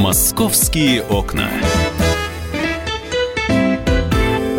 Московские окна.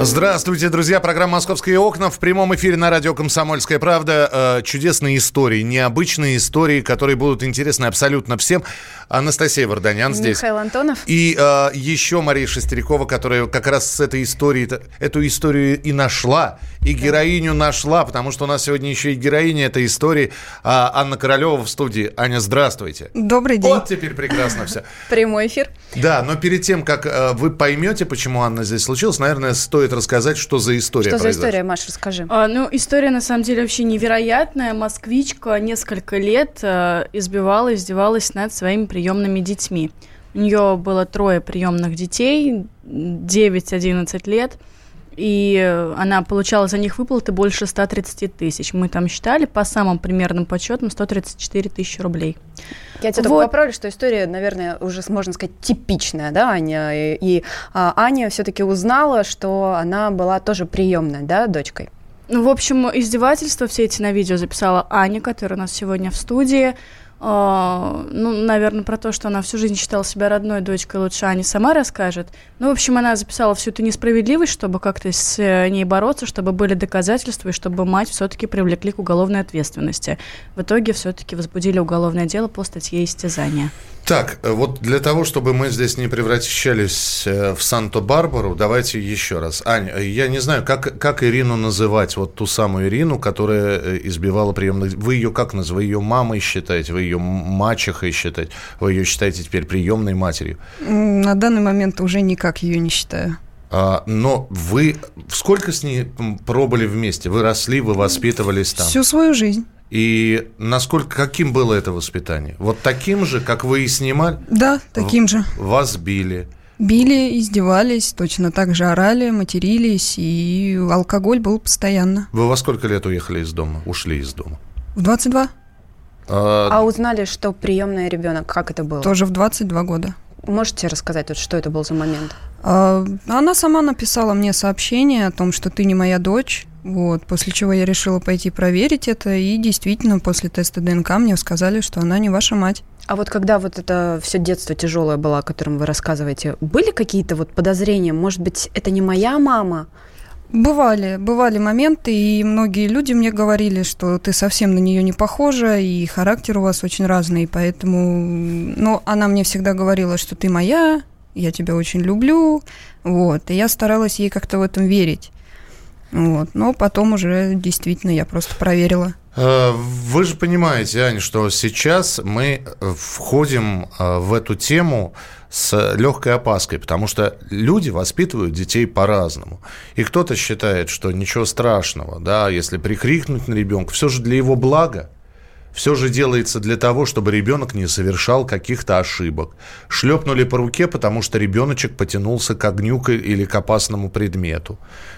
Здравствуйте, друзья. Программа «Московские окна» в прямом эфире на радио «Комсомольская правда». Э, чудесные истории, необычные истории, которые будут интересны абсолютно всем. Анастасия Варданян здесь. Михаил Антонов. И э, еще Мария Шестерякова, которая как раз с этой историей, эту историю и нашла, и героиню нашла, потому что у нас сегодня еще и героиня этой истории а, Анна Королева в студии. Аня, здравствуйте. Добрый день. Вот теперь прекрасно все. Прямой эфир. Да, но перед тем, как э, вы поймете, почему Анна здесь случилась, наверное, стоит рассказать, что за история Что за история, Маша, расскажи. А, ну, история на самом деле вообще невероятная. Москвичка несколько лет э, избивала, издевалась над своими приемными детьми. У нее было трое приемных детей, 9-11 лет, и э, она получала за них выплаты больше 130 тысяч. Мы там считали по самым примерным подсчетам 134 тысячи рублей. Я тебя Вот. только поправлю, что история, наверное, уже можно сказать типичная, да, Аня. И, и, а, Аня все-таки узнала, что она была тоже приемной, да, дочкой. Ну, в общем, издевательства все эти на видео записала Аня, которая у нас сегодня в студии. А, ну, наверное, про то, что она всю жизнь считала себя родной дочкой, лучше Аня сама расскажет. Ну, в общем, она записала всю эту несправедливость, чтобы как-то с э, ней бороться, чтобы были доказательства, и чтобы мать все-таки привлекли к уголовной ответственности. В итоге все-таки возбудили уголовное дело по статье истязания. Так, э, вот для того, чтобы мы здесь не превращались э, в Санта-Барбару, давайте еще раз. Аня, я не знаю, как, как Ирину называть, вот ту самую Ирину, которая избивала приемных... Вы ее как называете? Вы ее мамой считаете? Вы ее мачехой считаете? Вы ее считаете теперь приемной матерью? На данный момент уже никак ее не считаю. А, но вы сколько с ней пробыли вместе? Вы росли, вы воспитывались там? Всю свою жизнь. И насколько, каким было это воспитание? Вот таким же, как вы и снимали? Да, таким же. Вас били. Били, издевались, точно так же орали, матерились, и алкоголь был постоянно. Вы во сколько лет уехали из дома? Ушли из дома? В 22, А, А узнали, что приемный ребенок, как это было? тоже в 22 года. Можете рассказать, вот, что это был за момент? А, Она сама написала мне сообщение о том, что ты не моя дочь. Вот, после чего я решила пойти проверить это, и действительно после теста ДНК мне сказали, что она не ваша мать. А вот когда вот это все детство тяжелое было, о котором вы рассказываете, были какие-то вот подозрения? Может быть, это не моя мама? Бывали, бывали моменты, и многие люди мне говорили, что ты совсем на нее не похожа, и характер у вас очень разный, поэтому... Но она мне всегда говорила, что ты моя, я тебя очень люблю, вот, и я старалась ей как-то в этом верить. Вот, но потом уже действительно я просто проверила. э, Вы же понимаете, Аня, что сейчас мы входим э, в эту тему с легкой опаской, потому что люди воспитывают детей по-разному. И кто-то считает, что ничего страшного, да, если прикрикнуть на ребенка, все же для его блага. Все же делается для того, чтобы ребенок не совершал каких-то ошибок. Шлепнули по руке, потому что ребеночек потянулся к огню или к опасному предмету.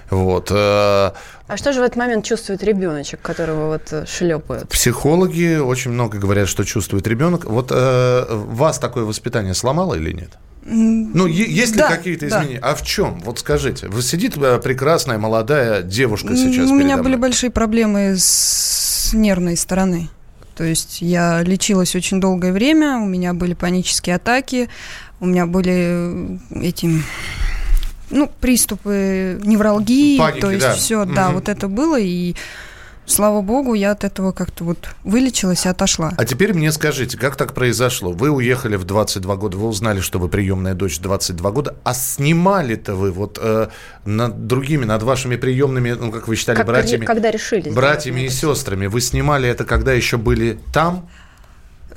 Вот. э, А что же в этот момент чувствует ребеночек, которого вот э, шлепают? Психологи очень много говорят, что чувствует ребенок. Вот э, вас такое воспитание сломало или нет? Ну, есть ли да, какие-то да. изменения? А в чем? Вот скажите. Вы сидит э, прекрасная молодая девушка сейчас У меня передо были большие проблемы с нервной стороны. То есть я лечилась очень долгое время, у меня были панические атаки, у меня были э, эти, ну, приступы невралгии, Паники, то есть да. все, да, Мгм. вот это было, и слава богу, я от этого как-то вот вылечилась и отошла. А теперь мне скажите, как так произошло? Вы уехали в 22 года, вы узнали, что вы приемная дочь в 22 года, а снимали-то вы вот э, над другими, над вашими приемными, ну, как вы считали, Как- братьями, когда решили? братьями и сестрами, вы снимали это, когда еще были там?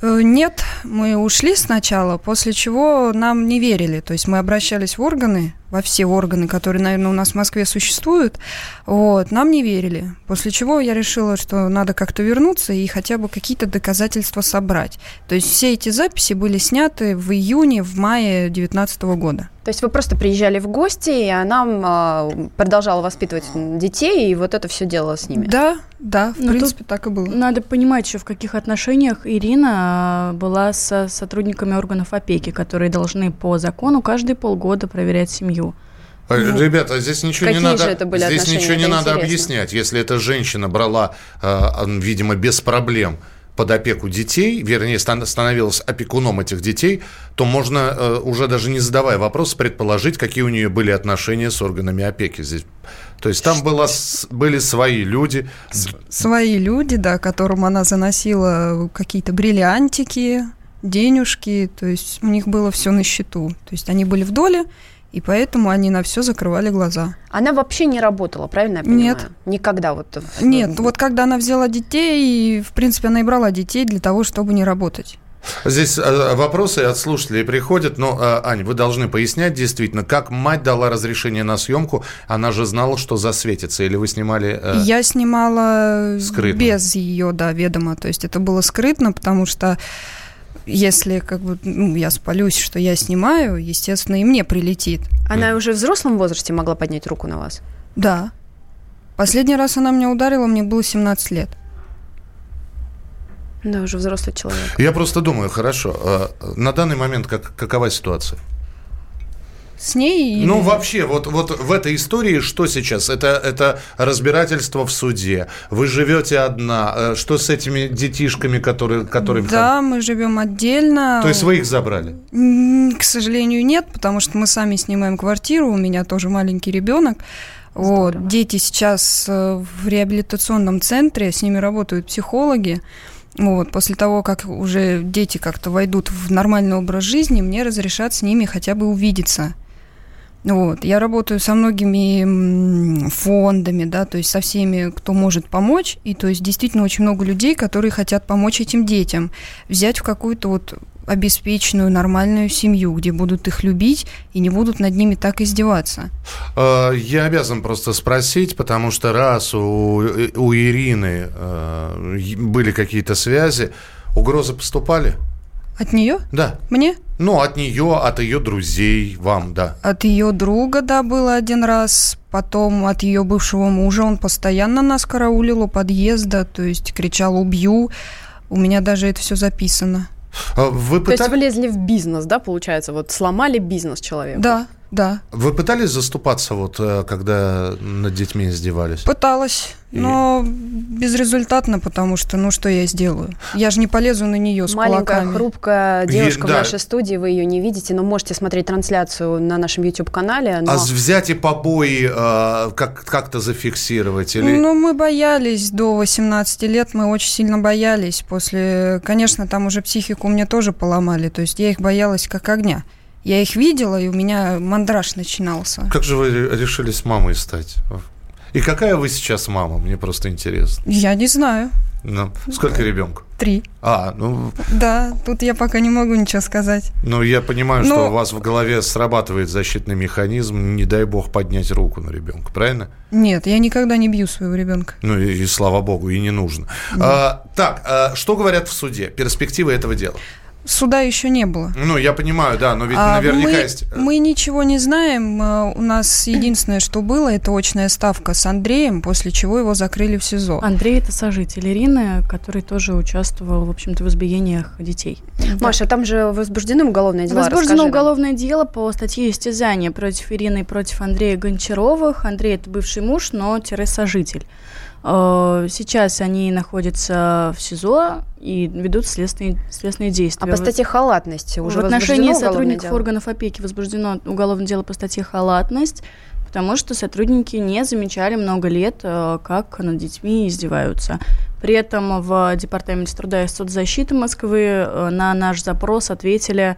Э, Нет, мы ушли сначала, после чего нам не верили. То есть мы обращались в органы, во все органы, которые, наверное, у нас в Москве существуют. Вот, нам не верили. После чего я решила, что надо как-то вернуться и хотя бы какие-то доказательства собрать. То есть все эти записи были сняты в июне, в мае 2019 года. То есть вы просто приезжали в гости, и она э, продолжала воспитывать детей, и вот это все делала с ними? Да, да, в Но принципе, так и было. Надо понимать еще, в каких отношениях Ирина была со сотрудниками органов опеки, которые должны по закону каждые полгода проверять семью. Э, Ребята, здесь ничего не надо, это были здесь ничего не Это надо интересно. объяснять. Если эта женщина брала, э, видимо, без проблем под опеку детей, вернее, стан- становилась опекуном этих детей, то можно, э, уже даже не задавая вопрос, предположить, какие у нее были отношения с органами опеки здесь. То есть там было, были свои люди. Свои люди, да, которым она заносила какие-то бриллиантики, денежки, то есть у них было все на счету. То есть они были в доле, и поэтому они на все закрывали глаза. Она вообще не работала, правильно я понимаю? Нет. Никогда вот... в- Нет, вот когда она взяла детей, в принципе, она и брала детей для того, чтобы не работать. Здесь э, вопросы от слушателей приходят, но, э, Ань, вы должны пояснять действительно, как мать дала разрешение на съемку, она же знала, что засветится, или вы снимали... э, Я снимала скрытно. без ее, да, ведома. То есть это было скрытно, потому что если как бы ну, я спалюсь, что я снимаю, естественно, и мне прилетит. Она уже в взрослом возрасте могла поднять руку на вас? Да. Последний раз она меня ударила, мне было 17 лет. Да, уже взрослый человек. Я просто думаю, хорошо, э, на данный момент как, какова ситуация? С ней или- Ну, вообще, вот, вот в этой истории что сейчас? Это, это разбирательство в суде. Вы живете одна. Э, Что с этими детишками, которые... которые Да, мы живем отдельно. То есть вы их забрали? К сожалению, нет, потому что мы сами снимаем квартиру, у меня тоже маленький ребенок. Вот, дети сейчас э, в реабилитационном центре, с ними работают психологи. Вот, после того, как уже дети как-то войдут в нормальный образ жизни, мне разрешат с ними хотя бы увидеться. Вот. Я работаю со многими фондами, да, то есть со всеми, кто может помочь. И то есть действительно очень много людей, которые хотят помочь этим детям, взять в какую-то вот обеспеченную нормальную семью, где будут их любить и не будут над ними так издеваться. Э, Я обязан просто спросить, потому что раз у, у Ирины э, были какие-то связи, угрозы поступали? От нее? Да. Мне? Ну, от нее, от ее друзей, вам, да. От ее друга, да, было один раз. Потом от ее бывшего мужа. Он постоянно нас караулил у подъезда, то есть кричал «убью». У меня даже это все записано. Э, Вы, То есть влезли в бизнес, да, получается? Вот сломали бизнес человека. Да, да. Вы пытались заступаться, вот, э, когда над детьми издевались? Пыталась, И- но безрезультатно, потому что, ну что я сделаю? Я же не полезу на нее с Маленькая, кулаками. хрупкая девушка да. в нашей студии, вы ее не видите, но можете смотреть трансляцию на нашем YouTube-канале. Но... А взять и побои э, как, как-то зафиксировать? Или... Ну, мы боялись до 18 лет, мы очень сильно боялись. После, конечно, там уже психику мне тоже поломали, то есть я их боялась как огня. Я их видела, и у меня мандраж начинался. Как же вы ре- решили с мамой стать? И какая вы сейчас мама? Мне просто интересно. Я не знаю. Ну, сколько ребенку? Три. А, ну, Да, тут я пока не могу ничего сказать. ну я понимаю, что Ну- у вас в голове срабатывает защитный механизм, не дай бог поднять руку на ребенка, правильно? Нет, я никогда не бью своего ребенка. Ну и, и слава богу, и не нужно. А, так, а, что говорят в суде? Перспективы этого дела? Суда еще не было. Ну, я понимаю, да, но ведь А наверняка мы, есть... э, мы ничего не знаем. А, У нас единственное, что было, это очная ставка с Андреем, после чего его закрыли в СИЗО. Андрей – это сожитель Ирины, который тоже участвовал, в общем-то, в избиениях детей. Маша, там же возбуждены уголовные дела. Возбуждено расскажи уголовное дело по статье истязания против Ирины и против Андрея Гончаровых. Андрей – это бывший муж, но тире-сожитель. Э, Сейчас они находятся в СИЗО и ведут следственные, следственные А действия. по статье халатности уже в отношении сотрудников дело? органов опеки возбуждено уголовное дело по статье халатность, потому что сотрудники не замечали много лет, э, как над детьми издеваются. При этом в Департаменте труда и соцзащиты Москвы э, на наш запрос ответили,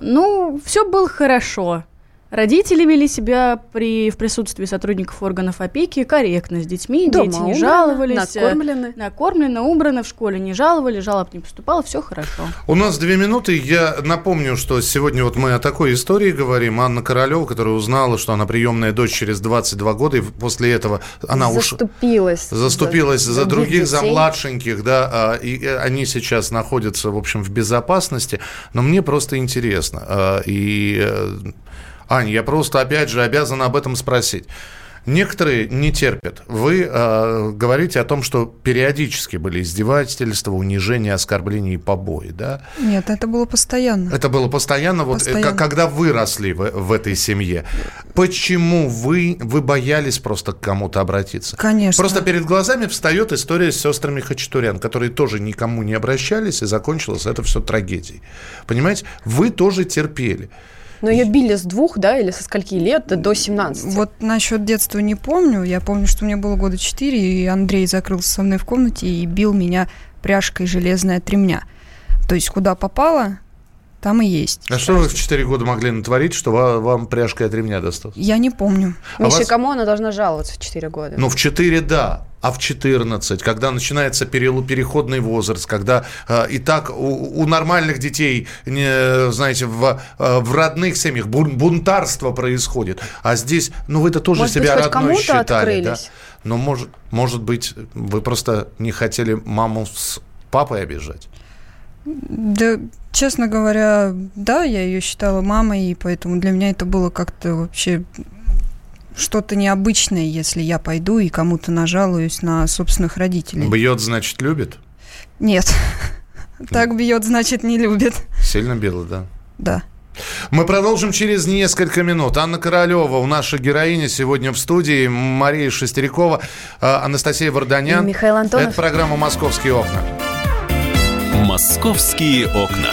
ну, все было хорошо, Родители вели себя при, в присутствии сотрудников органов опеки корректно с детьми, Дома дети не жаловались. э, накормлены. Накормлены, убраны, в школе не жаловали, жалоб не поступало, все хорошо. У нас две минуты. Я напомню, что сегодня вот мы о такой истории говорим. Анна Королева, которая узнала, что она приемная дочь через 22 года, и после этого она. Заступилась. Заступилась за, других, за детей. младшеньких, да, а, и э, они сейчас находятся, в общем, в безопасности. Но мне просто интересно. а, И, э, Ань, я просто, опять же, обязан об этом спросить. Некоторые не терпят. Вы э, говорите о том, что периодически были издевательства, унижения, оскорбления и побои, да? Нет, это было постоянно. Это было постоянно, вот э, Постоянно. к- когда вы росли в, в этой семье. Почему вы, вы боялись просто к кому-то обратиться? Конечно. Просто перед глазами встает история с сестрами Хачатурян, которые тоже никому не обращались, и закончилось это все трагедией. Понимаете? Вы тоже терпели. Но ее били с двух, да, или со скольки лет до- до 17? Вот насчет детства не помню. Я помню, что мне было года 4, и Андрей закрылся со мной в комнате и бил меня пряжкой железной от ремня. То есть куда попало, там и есть. А что вы в 4 года могли натворить, что ва- вам пряжкой от ремня досталось? Я не помню. а Миша, вас- кому она должна жаловаться в 4 года? Ну, в 4 да, а в 14, когда начинается переходный возраст, когда э, и так у, у нормальных детей, не, знаете, в, э, в родных семьях бун- бунтарство происходит, а здесь, ну, вы-то тоже Может быть, себя хоть родной считали, да? открылись? Но, может, может быть, вы просто не хотели маму с папой обижать? Да, честно говоря, да, я ее считала мамой, и поэтому для меня это было как-то вообще что-то необычное, если я пойду и кому-то нажалуюсь на собственных родителей. Бьет, значит, любит? Нет. Так бьет, значит, не любит. Сильно била, да? Да. Мы продолжим через несколько минут. Анна Королева, у нашей героини сегодня в студии, Мария Шестерякова, э, Анастасия Варданян. И Михаил Антонов. Это программа «Московские окна». «Московские окна».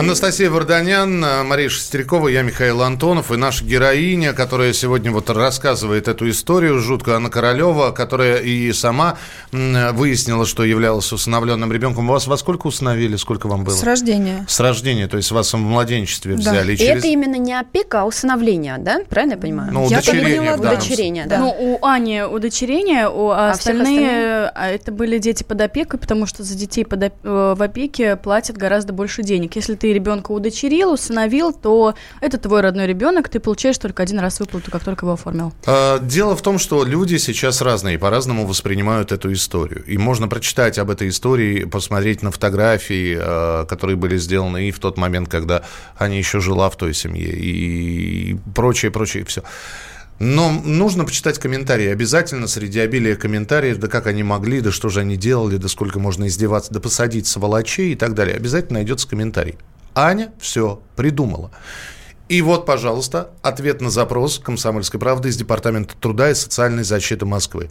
Анастасия Варданян, э, Мария Шестерякова, я Михаил Антонов и наша героиня, которая сегодня вот рассказывает эту историю жуткую, Анна Королева, которая и сама выяснила, что являлась усыновленным ребенком. Вас во сколько усыновили, сколько вам было? С рождения. С рождения, то есть вас в младенчестве Да. взяли. И через- это именно не опека, а усыновление, да? Правильно я понимаю? Ну, Я удочерение поняла, да. данном Удочерение, да. Ну, у Ани удочерение, у, а А всех остальные, а это были дети под опекой, потому что за детей под оп- э, в опеке платят гораздо больше денег. Если ты ребенка удочерил, усыновил, то это твой родной ребенок, ты получаешь только один раз выплату, как только его оформил. А, Дело в том, что люди сейчас разные по-разному воспринимают эту историю. И можно прочитать об этой истории, посмотреть на фотографии, э, которые были сделаны и в тот момент, когда Аня еще жила в той семье, и прочее, прочее, все. Но нужно почитать комментарии. Обязательно среди обилия комментариев, да как они могли, да что же они делали, да сколько можно издеваться, да посадить сволочей и так далее. Обязательно найдется комментарий. Аня все придумала. И вот, пожалуйста, ответ на запрос «Комсомольской правды» из Департамента труда и социальной защиты Москвы.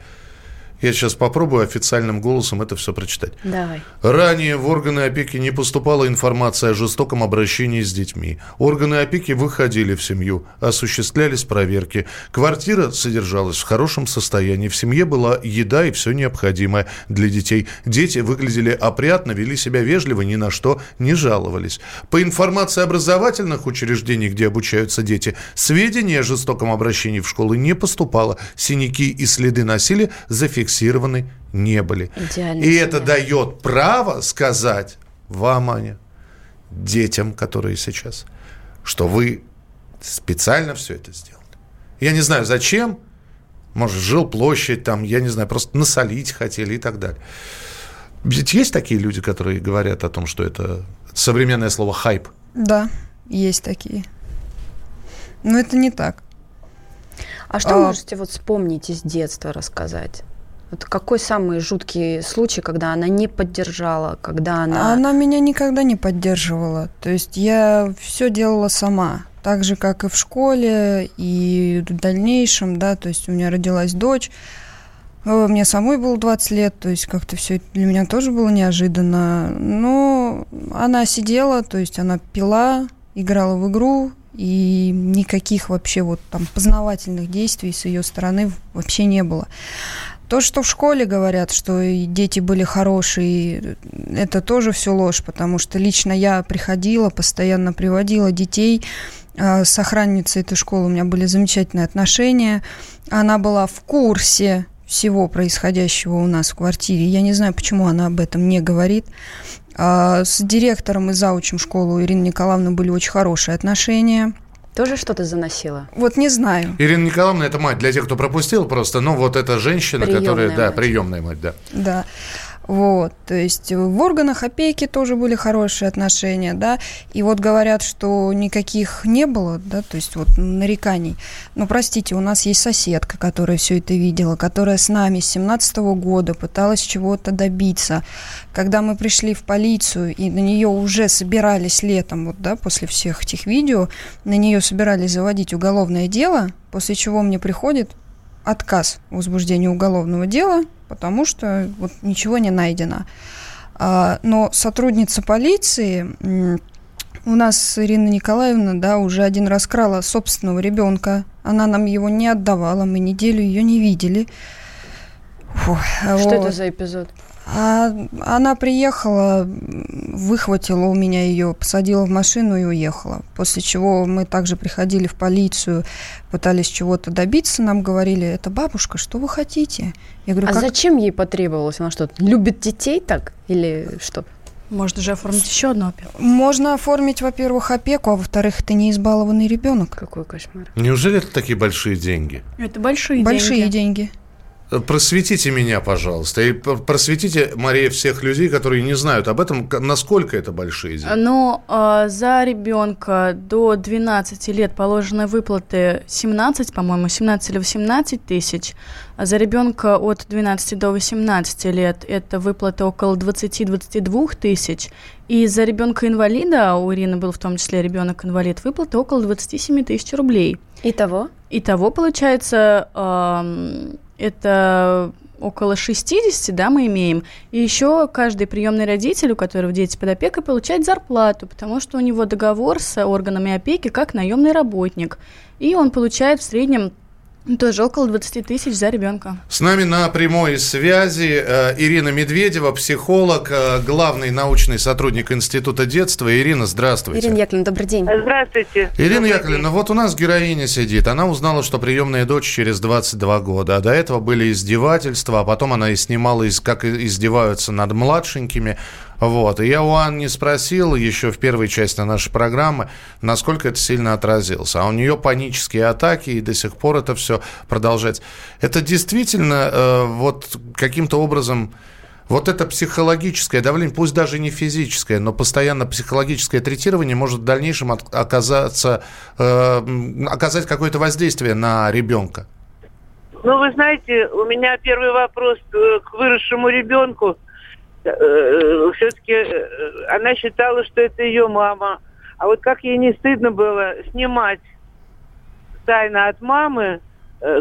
Я сейчас попробую официальным голосом это все прочитать. Давай. Ранее в органы опеки не поступала информация о жестоком обращении с детьми. Органы опеки выходили в семью, осуществлялись проверки. Квартира содержалась в хорошем состоянии. В семье была еда и все необходимое для детей. Дети выглядели опрятно, вели себя вежливо, ни на что не жаловались. По информации образовательных учреждений, где обучаются дети, сведения о жестоком обращении в школы не поступало. Синяки и следы насилия зафиксированы не были. Идеальная И это дает право сказать вам, Аня, детям, которые сейчас, что вы специально все это сделали. Я не знаю, зачем, Может, жил площадь там, я не знаю, просто насолить хотели и так далее. Ведь есть такие люди, которые говорят о том, что это современное слово хайп? Да, есть такие. Но это не так. А что а... можете вот вспомнить из детства рассказать? Вот какой самый жуткий случай, когда она не поддержала, когда она... Она меня никогда не поддерживала. То есть я все делала сама. Так же, как и в школе, и в дальнейшем, да, то есть у меня родилась дочь. Э, мне самой было 20 лет, то есть как-то все для меня тоже было неожиданно. Но она сидела, то есть она пила, играла в игру, и никаких вообще вот там познавательных действий с ее стороны вообще не было. То, что в школе говорят, что дети были хорошие, это тоже все ложь, потому что лично я приходила, постоянно приводила детей э, с охранницей этой школы, у меня были замечательные отношения. Она была в курсе всего происходящего у нас в квартире. Я не знаю, почему она об этом не говорит. А, с директором и заучим школы у Ирины Николаевны были очень хорошие отношения. Тоже что-то заносила? Вот не знаю. Ирина Николаевна, это мать, для тех, кто пропустил просто, ну вот эта женщина, приемная которая, мать. да, приемная мать, да. Да. Вот, то есть в органах опеки тоже были хорошие отношения, да, и вот говорят, что никаких не было, да, то есть вот нареканий. Но, простите, у нас есть соседка, которая все это видела, которая с нами с 17 года пыталась чего-то добиться. Когда мы пришли в полицию, и на нее уже собирались летом, вот, да, после всех этих видео, на нее собирались заводить уголовное дело, после чего мне приходит отказ в возбуждении уголовного дела, потому что вот ничего не найдено. А, но сотрудница полиции, у нас Ирина Николаевна, да, уже один раз крала собственного ребенка. Она нам его не отдавала, мы неделю ее не видели. Фу, Что вот. это за эпизод? А она приехала, выхватила у меня ее, посадила в машину и уехала. После чего мы также приходили в полицию, пытались чего-то добиться, нам говорили, это бабушка, что вы хотите? Я говорю, а как... зачем ей потребовалось? Она что, любит детей так или что? Можно же оформить еще одну опеку. Можно оформить, во-первых, опеку, а во-вторых, ты не избалованный ребенок. Какой кошмар. Неужели это такие большие деньги? Это большие, большие деньги. Большие деньги. Просветите меня, пожалуйста, и просветите, Мария, всех людей, которые не знают об этом, насколько это большие деньги. Ну, э, за ребенка до 12 лет положены выплаты 17, по-моему, 17 или 18 тысяч. А за ребенка от 12 до 18 лет это выплаты около 20-22 тысяч. И за ребенка инвалида, у Ирины был в том числе ребенок инвалид, выплаты около 27 тысяч рублей. Итого? Итого, получается, э, это около 60, да, мы имеем. И еще каждый приемный родитель, у которого дети под опекой, получает зарплату, потому что у него договор с органами опеки как наемный работник. И он получает в среднем тоже около 20 тысяч за ребенка. С нами на прямой связи э, Ирина Медведева, психолог, э, главный научный сотрудник Института детства. Ирина, здравствуйте. Ирина Яковлевна, добрый день. Здравствуйте. Ирина Яковлевна, вот у нас героиня сидит. Она узнала, что приемная дочь через 22 года. А до этого были издевательства, а потом она и снимала, как издеваются над младшенькими. Вот. И я у Анны спросил еще в первой части нашей программы, насколько это сильно отразилось. А у нее панические атаки, и до сих пор это все продолжается. Это действительно э, вот каким-то образом... Вот это психологическое давление, пусть даже не физическое, но постоянно психологическое третирование может в дальнейшем оказаться, э, оказать какое-то воздействие на ребенка. Ну, вы знаете, у меня первый вопрос э, к выросшему ребенку – Э, все-таки э, она считала, что это ее мама. А вот как ей не стыдно было снимать тайно от мамы, э,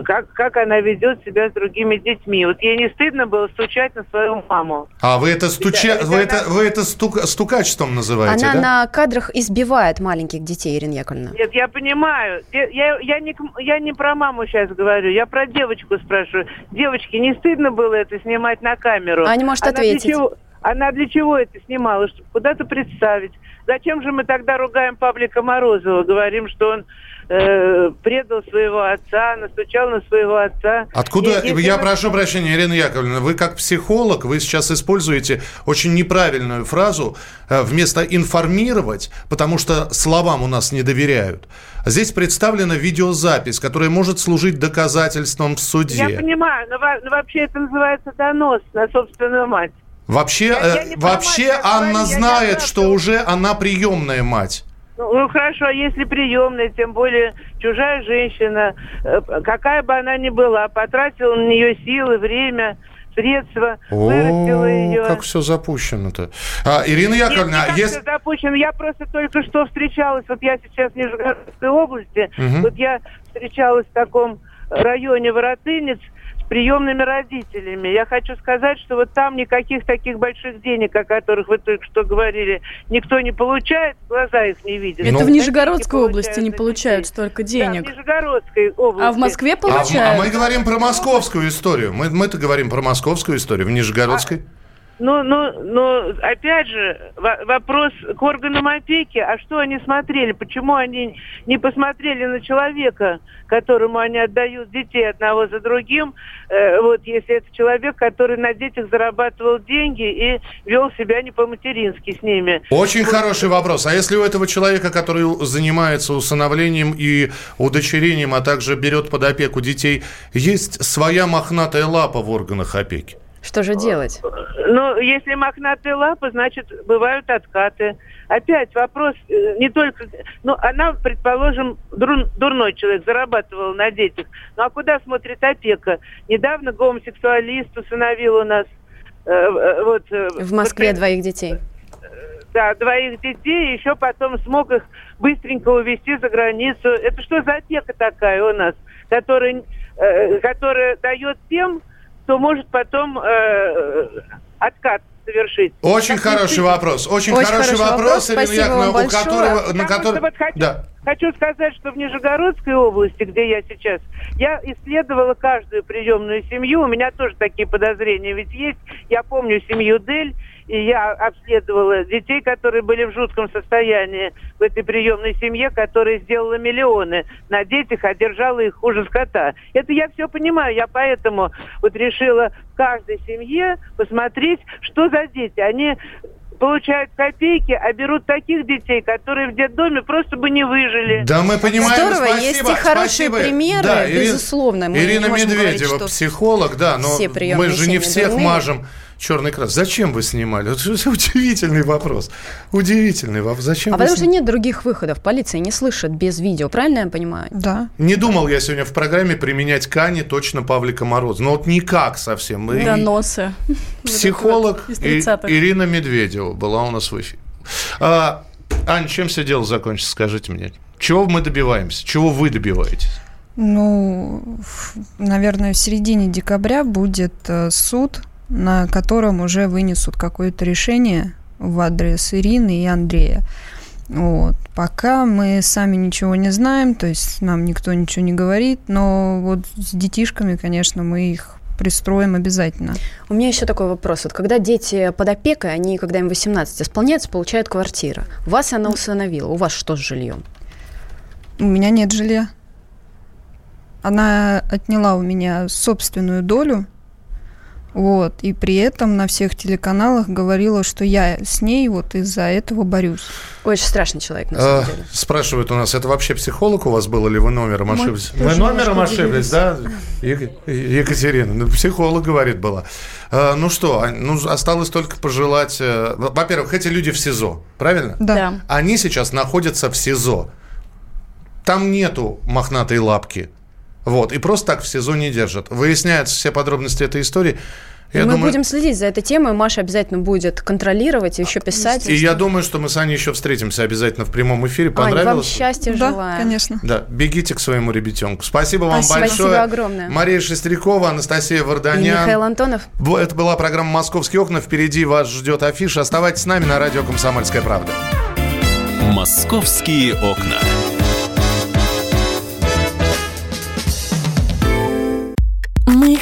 как, как она ведет себя с другими детьми. Вот ей не стыдно было стучать на свою маму. А вы это стуча... Это, вы, это, вы это стук... стукачеством называете, Она да? на кадрах избивает маленьких детей, Ирина Яковлевна. Нет, я понимаю. Я, я, не, я не про маму сейчас говорю, я про девочку спрашиваю. Девочке не стыдно было это снимать на камеру? А не может она ответить. Для чего, она для чего это снимала? Чтобы куда-то представить. Зачем же мы тогда ругаем Павлика Морозова? Говорим, что он э, предал своего отца, настучал на своего отца. Откуда, И я вы- прошу прощения, Ирина Яковлевна, вы как психолог, вы сейчас используете очень неправильную фразу э, вместо информировать, потому что словам у нас не доверяют. Здесь представлена видеозапись, которая может служить доказательством в Я суде. понимаю, но, но вообще это называется донос на собственную мать. Вообще, Я- я э, вообще я Анна я знает, что уже она приемная мать. Ну, ну, хорошо, а если приемная, тем более чужая женщина, э, какая бы она ни была, потратила на нее силы, время, средства, вырастила ее. как все запущено-то. А, Ирина Нет, Яковлевна, не а если... всё запущено. Я просто только что встречалась, вот я сейчас в Нижегородской области, Мгм. вот я встречалась в таком районе Воротынец приемными родителями. Я хочу сказать, что вот там никаких таких больших денег, о которых вы только что говорили, никто не получает, глаза их не видят. Это Ну, в Нижегородской области не получают детей. столько Да, в денег. Нижегородской области. А в Москве А, получают. а мы говорим про московскую историю. Мы, мы-то говорим про московскую историю. В Нижегородской... Ну, ну, ну, опять же, во- вопрос к органам опеки. А что они смотрели? Почему они не посмотрели на человека, которому они отдают детей одного за другим? Э, вот, если это человек, который на детях зарабатывал деньги и вел себя не по-матерински с ними. Очень хороший вопрос. А если у этого человека, который занимается усыновлением и удочерением, а также берет под опеку детей, есть своя мохнатая лапа в органах опеки? Что же делать? Ну, если мохнатые лапы, значит, бывают откаты. Опять вопрос э, не только... Ну, она, предположим, дур- дурной человек, зарабатывал на детях. Ну, а куда смотрит опека? Недавно гомосексуалист усыновил у нас... э, э, вот, э, В Москве вот, двоих детей. Да, двоих детей, еще потом смог их быстренько увезти за границу. Это что за опека такая у нас, которая, э, которая дает тем, кто может потом э, откат совершить? Очень Как хороший вопрос. Очень, Очень хороший хороший вопрос, вопрос. Ирина Спасибо Яковлевна, вам у большое. которого, на который... вот хочу, Да. хочу сказать, что в Нижегородской области, где я сейчас, я исследовала каждую приемную семью. У меня тоже такие подозрения ведь есть. Я помню семью Дель, и я обследовала детей, которые были в жутком состоянии в этой приемной семье, которая сделала миллионы на детях, а держала их хуже скота. Это я все понимаю. Я поэтому вот решила в каждой семье посмотреть, что за дети. Они получают копейки, а берут таких детей, которые в детдоме просто бы не выжили. Да, мы понимаем. Здорово, спасибо, есть и хорошие спасибо. примеры, Да, Ирина- безусловно. Мы не Ирина говорить, Медведева, что психолог, да, но мы же не всех дурные. мажем черный крас. Зачем вы снимали? Это удивительный вопрос. Удивительный вопрос. Зачем А вы потому что сни- нет других выходов. Полиция не слышит без видео, правильно я понимаю? Да. Не думал я сегодня в программе применять Кани точно Павлика Мороза. Ну вот никак совсем. И Доносы. Психолог И- 30-х. Ирина Медведева была у нас в эфире. А, Ань, чем все дело закончится, скажите мне? Чего мы добиваемся? Чего вы добиваетесь? Ну, наверное, в середине декабря будет э, суд, на котором уже вынесут какое-то решение в адрес Ирины и Андрея. Вот. Пока мы сами ничего не знаем, то есть нам никто ничего не говорит, но вот с детишками, конечно, мы их пристроим обязательно. У меня еще такой вопрос. Вот когда дети под опекой, они, когда им 18 исполняется, получают квартиру. Вас она усыновила. У вас что с жильем? У меня нет жилья. Она отняла у меня собственную долю, вот, и при этом на всех телеканалах говорила, что я с ней вот из-за этого борюсь. Очень страшный человек, на А, самом деле. спрашивают у нас, это вообще психолог у вас был или вы номером Мы ошиблись? Вы номером ошиблись, да, Ек- Екатерина? Ну, психолог, говорит, была. А, ну что, а, ну, осталось только пожелать... э, Во-первых, эти люди в СИЗО, правильно? Да. Они сейчас находятся в СИЗО. Там нету мохнатой лапки. Вот, и просто так в СИЗО не держат. Выясняются все подробности этой истории. Я мы думаю, будем следить за этой темой. Маша обязательно будет контролировать и еще писать. и я думаю, что мы с Аней еще встретимся обязательно в прямом эфире. Ань, вам Понравилось? счастья Да, желаю. конечно. Да, бегите к своему ребятенку. Спасибо вам Спасибо. большое. Спасибо огромное. Мария Шестерякова, Анастасия И Варданян. Михаил Антонов. Это была программа «Московские окна». Впереди вас ждет афиша. Оставайтесь с нами на радио «Комсомольская правда». «Московские окна».